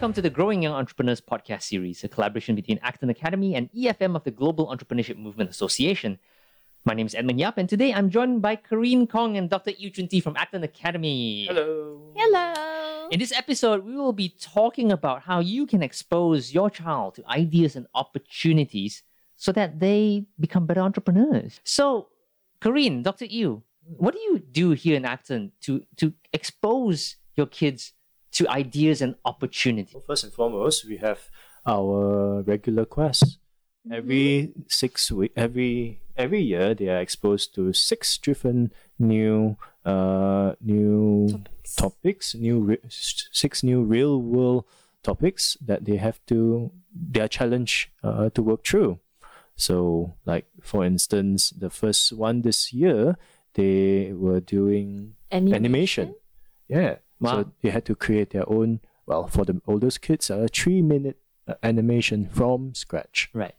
Welcome to the Growing Young Entrepreneurs podcast series, a collaboration between Acton Academy and EFM of the Global Entrepreneurship Movement Association. My name is Edmund Yap, and today I'm joined by Kareen Kong and Dr. Yu Chun Ti from Acton Academy. Hello. Hello. In this episode, we will be talking about how you can expose your child to ideas and opportunities so that they become better entrepreneurs. So, Kareen, Dr. Yu, what do you do here in Acton to, to expose your kids to ideas and opportunities? Well, first and foremost, we have our regular quest. Every six week, every every year, they are exposed to six different new uh new Topics. topics, new re- six new real world topics that they have to they are challenged uh, to work through. So, like for instance, the first one this year, they were doing animation. Yeah. Wow. So they had to create their own, well, for the oldest kids, a three minute uh, animation from scratch, Right.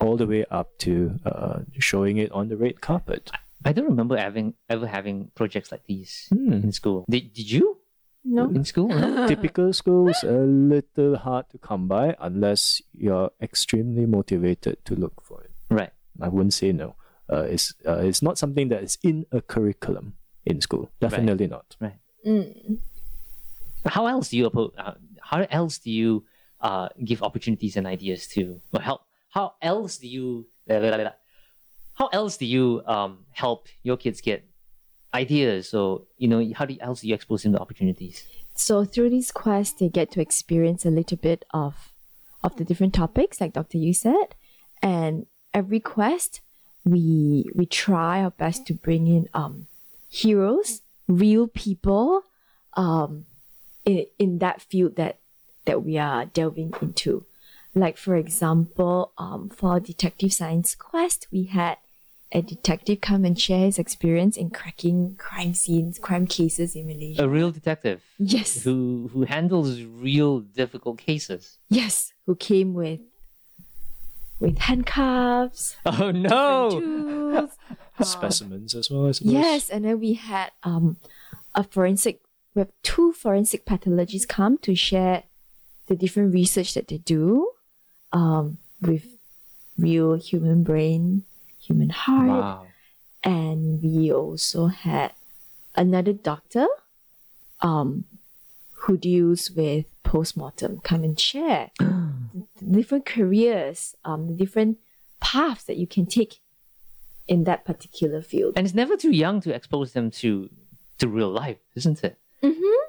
all the way up to uh, showing it on the red carpet. I don't remember having ever having projects like these Hmm. in school. Did, did you No. in school? No? Typical schools, a little hard to come by unless you're extremely motivated to look for it. right. I wouldn't say no. Uh, it's, uh, it's not something that is in a curriculum in school. Definitely not. Right. Mm. How else do you? Uh, how else do you uh, give opportunities and ideas to? Or help? How else do you? How else do you um, help your kids get ideas? So you know, how do you, else do you expose them to opportunities? So through this quest, they get to experience a little bit of of the different topics, like Dr. Yu said, and every quest, we we try our best to bring in um heroes, real people, um, in in that field that that we are delving into. Like for example, um, for detective science quest, we had a detective come and share his experience in cracking crime scenes, crime cases in Malaysia. A real detective Yes. who who handles real difficult cases. Yes, who came with with handcuffs, Oh no! tools. Specimens as well, I suppose. yes, and then we had um a forensic we have two forensic pathologists come to share the different research that they do um with real human brain, human heart, Wow. and we also had another doctor um who deals with postmortem come and share the different careers um the different paths that you can take in that particular field And it's never too young to expose them to to real life, isn't it? Mm-hmm.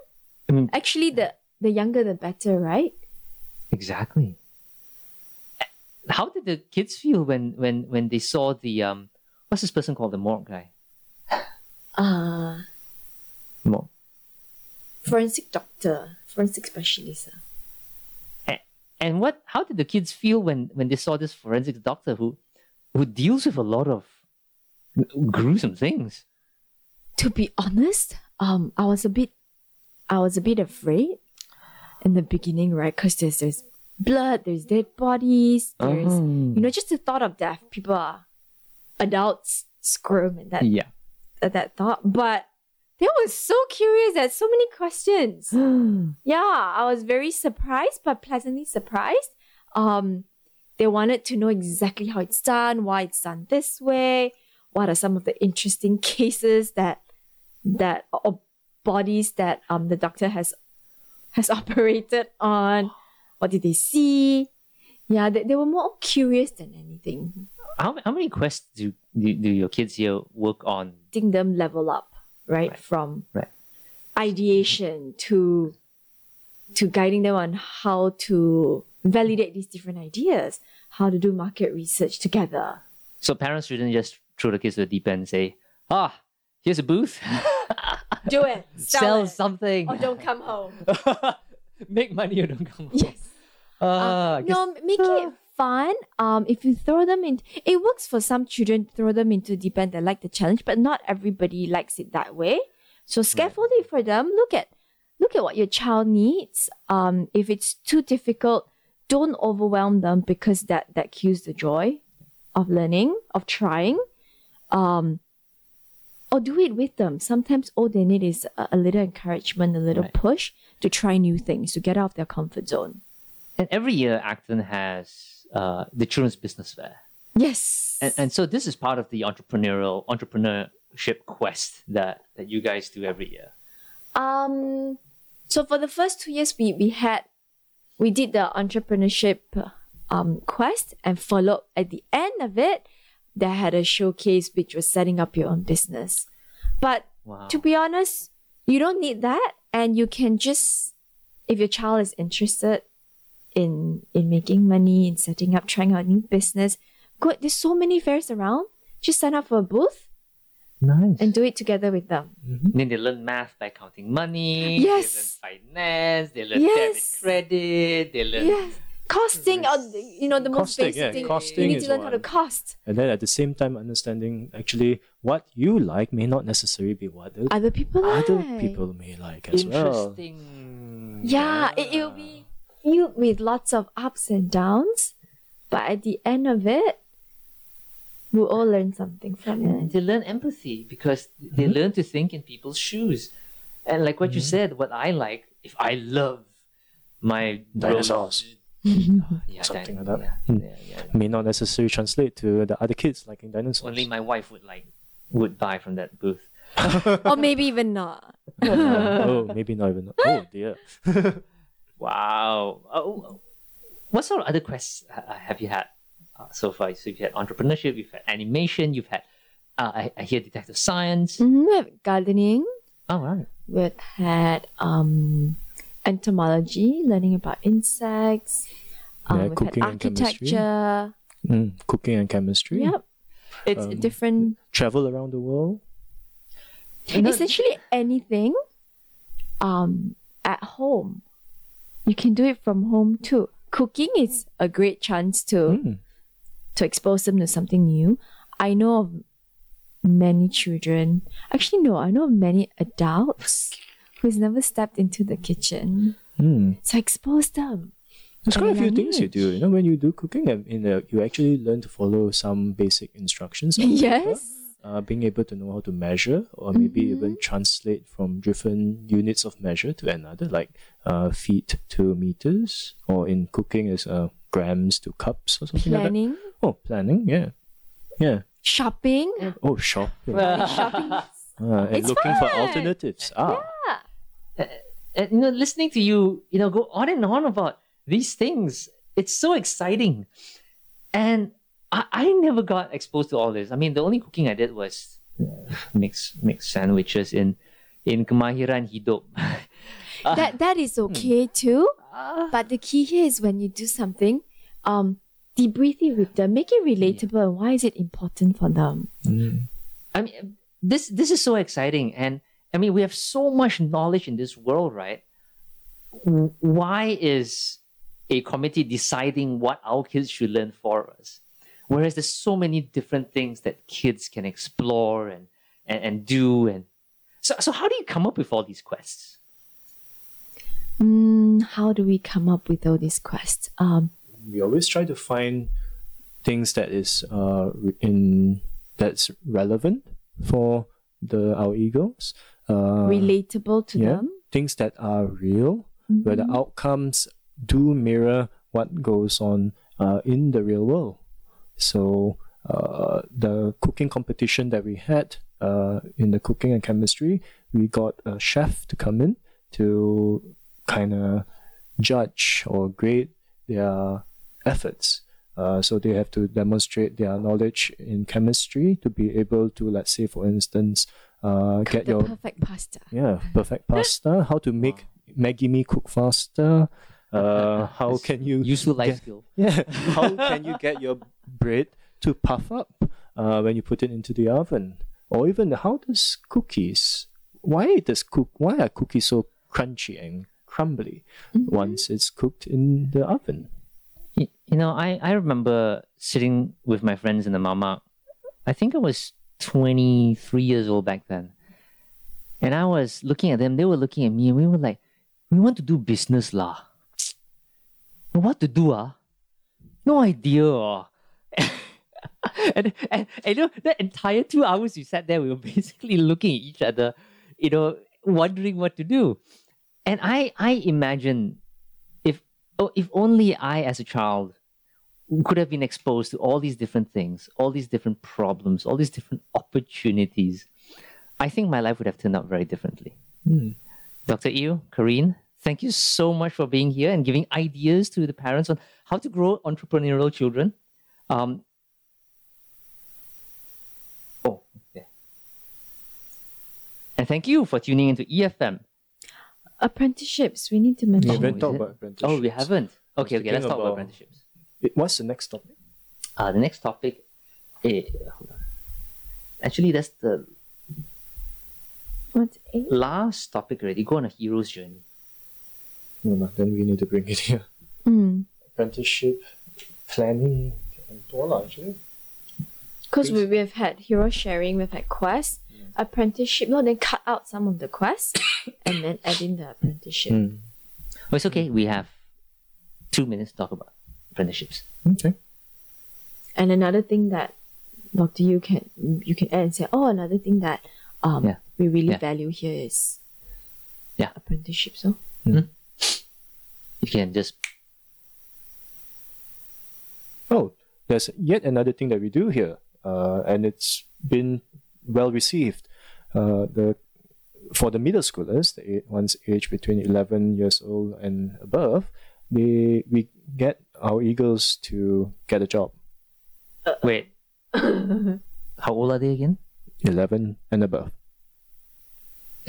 I mean, actually the the younger the better right Exactly. How did the kids feel when when when they saw the um what's this person called the morgue guy? uh Morgue. forensic doctor forensic specialist ah. And what how did the kids feel when when they saw this forensic doctor who who deals with a lot of gruesome things? to be honest, um, I was a bit, I was a bit afraid in the beginning, right? Because there's there's blood, there's dead bodies, there's Oh. you know just the thought of death. People are adults squirm at that Yeah. at that thought, but they were so curious. Had so many questions. yeah, I was very surprised, but pleasantly surprised. Um, they wanted to know exactly how it's done, why it's done this way, what are some of the interesting cases that that or bodies that um the doctor has has operated on. What did they see? Yeah, they, they were more curious than anything. How how many quests do, do do your kids here work on? Letting them level up, right? Right. From Right. ideation to to guiding them on how to validate these different ideas, how to do market research together. So parents shouldn't just throw the kids to the deep end and say, ah, here's a booth, Do it. sell it. something, Or don't come home. make money or don't come home. yes. Uh, I Um, guess- no, make it fun. Um, if you throw them in, it works for some children. Throw them into deep end that like the challenge, but not everybody likes it that way. So scaffold it for them. Look at, look at what your child needs. Um, if it's too difficult, don't overwhelm them because that that kills the joy of learning, of trying. Um, or do it with them. Sometimes all they need is a, a little encouragement, a little Right. push to try new things, to get out of their comfort zone. And every year, Acton has uh, the Children's Business Fair. Yes. And, and so this is part of the entrepreneurial entrepreneurship quest that, that you guys do every year. Um, so for the first two years, we we had we did the entrepreneurship um quest and followed at the end of it, they had a showcase which was setting up your own business. But Wow. to be honest, you don't need that, and you can just if your child is interested in in making money, in setting up, trying out new business, go. There's so many fairs around. Just sign up for a booth Nice. and do it together with them. Mm-hmm. then they learn math by counting money. Yes. They learn finance. They learn Yes. debit credit. They learn. Yes. Costing, or you know, the most Costing, basic yeah, thing. costing you need is to learn how to one. cost. And then at the same time, understanding actually what you like may not necessarily be what the Other people other like. people may like as well. Interesting. Yeah, it, it'll be filled with lots of ups and downs, but at the end of it, we'll all learn something from it. they learn empathy because they mm-hmm. learn to think in people's shoes. And like what you mm-hmm. said, what I like, if I love my Dinosaurs. Yeah, Something din- like that. Yeah, Hmm. yeah, yeah. May not necessarily translate to the other kids liking dinosaurs. Only my wife would like would buy from that booth. or maybe even not. oh, maybe not even. Not. Oh dear. Wow. Oh, what sort of other quests ha- have you had uh, so far? So you've had entrepreneurship, you've had animation, you've had uh, I, I hear detective science. Mhm, We have gardening. Oh right. We've had um, entomology, learning about insects. Um, Yeah, cooking and architecture. Mm, cooking and chemistry. Yep. It's Um, different Travel around the world. Know- essentially anything um at home you can do it from home too cooking is a great chance to Mm. to expose them to something new i know of many children actually no i know of many adults who's never stepped into the kitchen Mm. so expose them There's At quite a a few young things you do. You know, when you do cooking, and in the, you actually learn to follow some basic instructions. yes uh, being able to know how to measure or maybe Mm-hmm. even translate from different units of measure to another, like uh, feet to meters, or in cooking is uh, grams to cups or something planning like that. Oh, planning, yeah, yeah. shopping Oh, shopping, shopping uh, and It's looking for alternatives. Ah, and you know, listening to you, you know, go on and on about these things, it's so exciting. And I, I never got exposed to all this. I mean, the only cooking I did was uh, mix mix sandwiches in in kemahiran hidup. that that is hmm. okay too. Ah. But the key here is when you do something, um, debrief it with them, make it relatable, and why is it important for them? mm, I mean, this this is so exciting, and I mean, we have so much knowledge in this world, right? Why is a committee deciding what our kids should learn for us? Whereas there's so many different things that kids can explore and and, and do, and so so how do you come up with all these quests? Mm, how do we come up with all these quests? Um, we always try to find things that is uh in that's relevant for the our eagles. Uh, relatable to yeah, them. things that are real, where the outcomes do mirror what goes on uh, in the real world. So uh, the cooking competition that we had uh, in the cooking and chemistry, we got a chef to come in to kind of judge or grade their efforts. Uh, so they have to demonstrate their knowledge in chemistry to be able to, let's say, for instance, uh, get the your perfect pasta. yeah, perfect pasta. How to make Maggi mee cook faster? Uh, how can you Useful life get- skill. Yeah, how can you get your bread to puff up uh, when you put it into the oven? Or even how does cookies? Why does cook? Why are cookies so crunchy and crumbly once it's cooked in the oven? Y- You know, I, I remember sitting with my friends in the mamak. I think I was 23 years old back then. And I was looking at them, they were looking at me, and we were like, we want to do business lah. But what to do ah? No idea ah. and, and, and you know, the entire two hours we sat there, we were basically looking at each other, you know, wondering what to do. And I, I imagine if, oh, if only I, as a child, could have been exposed to all these different things, all these different problems, all these different opportunities, I think my life would have turned out very differently. Dr. Yu, Kareen, thank you so much for being here and giving ideas to the parents on how to grow entrepreneurial children. Um, oh, okay. And thank you for tuning into EFM. Apprenticeships, we need to mention. We mention. haven't talked about apprenticeships. Oh, we haven't. Okay, okay, let's talk about about- apprenticeships. What's the next topic? Uh, the next topic eh, is actually that's the What's eight? last topic already. Go on a hero's journey. No, no, then we need to bring it here. Mm. Apprenticeship, planning, and all actually. Because we, we have had hero sharing, we've had quests, yeah. apprenticeship, no, then cut out some of the quests and then add in the apprenticeship. Mm. Well, it's okay, we have two minutes to talk about apprenticeships. Okay. And another thing that Doctor Yu can you can add and say, oh, another thing that um Yeah. we really Yeah. value here is Yeah. apprenticeship. So You can just Oh, there's yet another thing that we do here, uh, and it's been well received. Uh, the for the middle schoolers, the eight, ones aged between 11 years old and above, they we get our eagles to get a job. wait. How old are they again? 11 and above.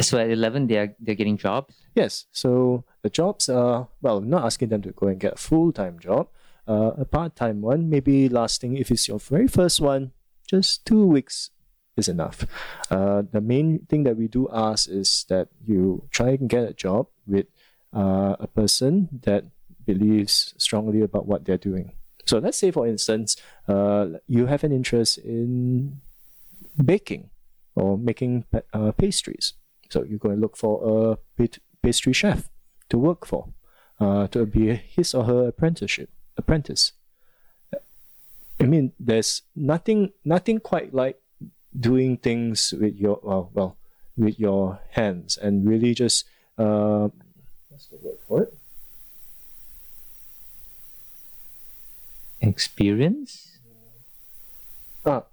So at eleven, they are they're getting jobs. Yes, so the jobs are well, I'm not asking them to go and get a full time job. Uh, a part time one, maybe lasting if it's your very first one, just two weeks is enough. Uh, the main thing that we do ask is that you try and get a job with uh, a person that believes strongly about what they're doing. So let's say, for instance, uh, you have an interest in baking or making uh, pastries. So you're going to look for a pastry chef to work for, uh, to be his or her apprenticeship apprentice. I mean, there's nothing nothing quite like doing things with your well, well with your hands and really just uh, what's the word for it? Experience. Ah,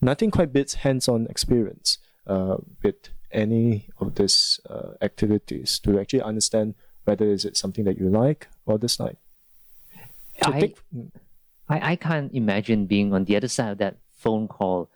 nothing quite beats hands-on experience uh, with any of these uh, activities to actually understand whether is it something that you like or dislike. So I, I I can't imagine being on the other side of that phone call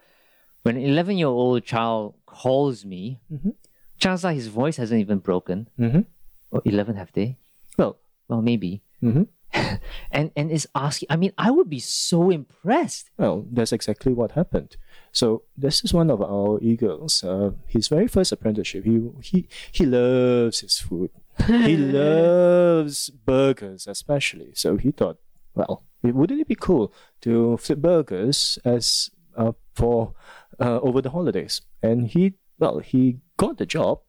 when an eleven year old child calls me. Mhm. Chances are his voice hasn't even broken. mhm. Or eleven have they? Well, Well, maybe. mhm. and and is asking. I mean, I would be so impressed. Well, that's exactly what happened. So this is one of our eagles. Uh, his very first apprenticeship. He he he loves his food. he loves burgers, especially. So he thought, well, wouldn't it be cool to flip burgers as uh, for uh, over the holidays? And he well, he got the job.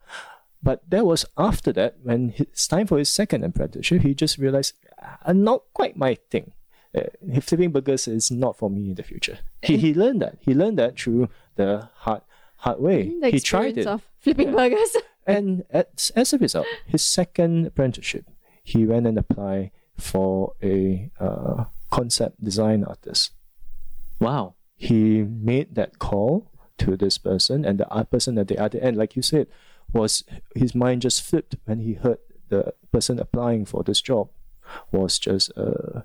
But that was after that, when it's time for his second apprenticeship, he just realized, uh, not quite my thing uh, flipping burgers is not for me in the future. He, he learned that. He learned that through the hard hard way. the he tried experience it, of flipping burgers. and as, as a result, his second apprenticeship, he went and applied for a uh, concept design artist. Wow. He made that call to this person, and the other person at the other end, like you said, was his mind just flipped when he heard the person applying for this job was just uh,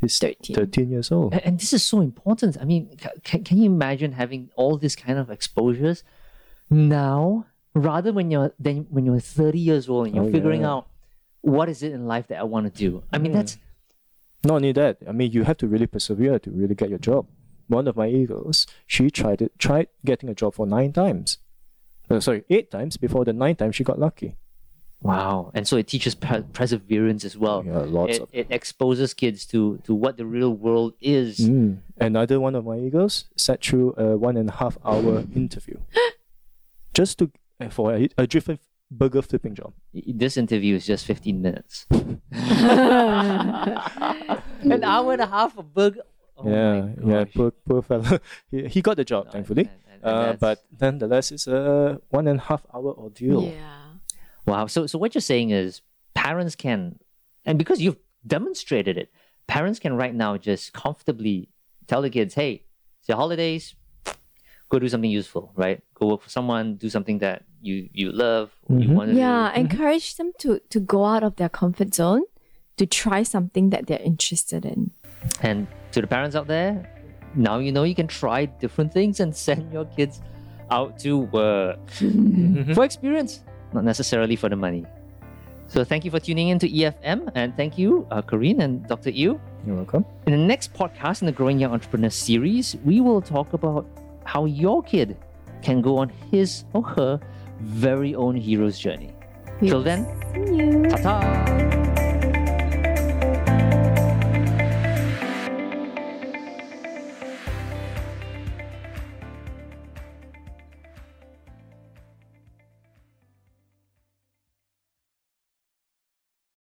he's 13. 13 years old. And, this is so important. I mean, can, can you imagine having all this kind of exposures now, rather when you're then when you're 30 years old and you're Oh, figuring yeah. out what is it in life that I want to do? I mean, that's Not only that, I mean, you have to really persevere to really get your job. One of my eagles, she tried it, tried getting a job for nine times. Uh, sorry, eight times. Before the ninth time, she got lucky. wow. And so it teaches per- perseverance as well. Yeah, lots it, of. it exposes kids to to what the real world is. Mm. Another one of my eagles sat through a one and a half hour interview, just to uh, for a, a different burger flipping job. This interview is just 15 minutes. An hour and a half of burger Oh yeah, yeah, poor poor fellow. he, he got the job, No, thankfully. and- and- and uh, but nonetheless, it's a one and a half hour ordeal. Yeah. Wow. So so what you're saying is parents can and because you've demonstrated it, parents can right now just comfortably tell the kids, hey, it's your holidays, go do something useful, right? Go work for someone, do something that you you love, or you want to Yeah, do. encourage them to to go out of their comfort zone to try something that they're interested in. And to the parents out there, now you know you can try different things and send your kids out to work for experience, not necessarily for the money. So thank you for tuning in to EFM and thank you, uh, Corinne and Dr. Yu. You're welcome. In the next podcast in the Growing Young Entrepreneur series, we will talk about how your kid can go on his or her very own hero's journey. Till then, ta ta!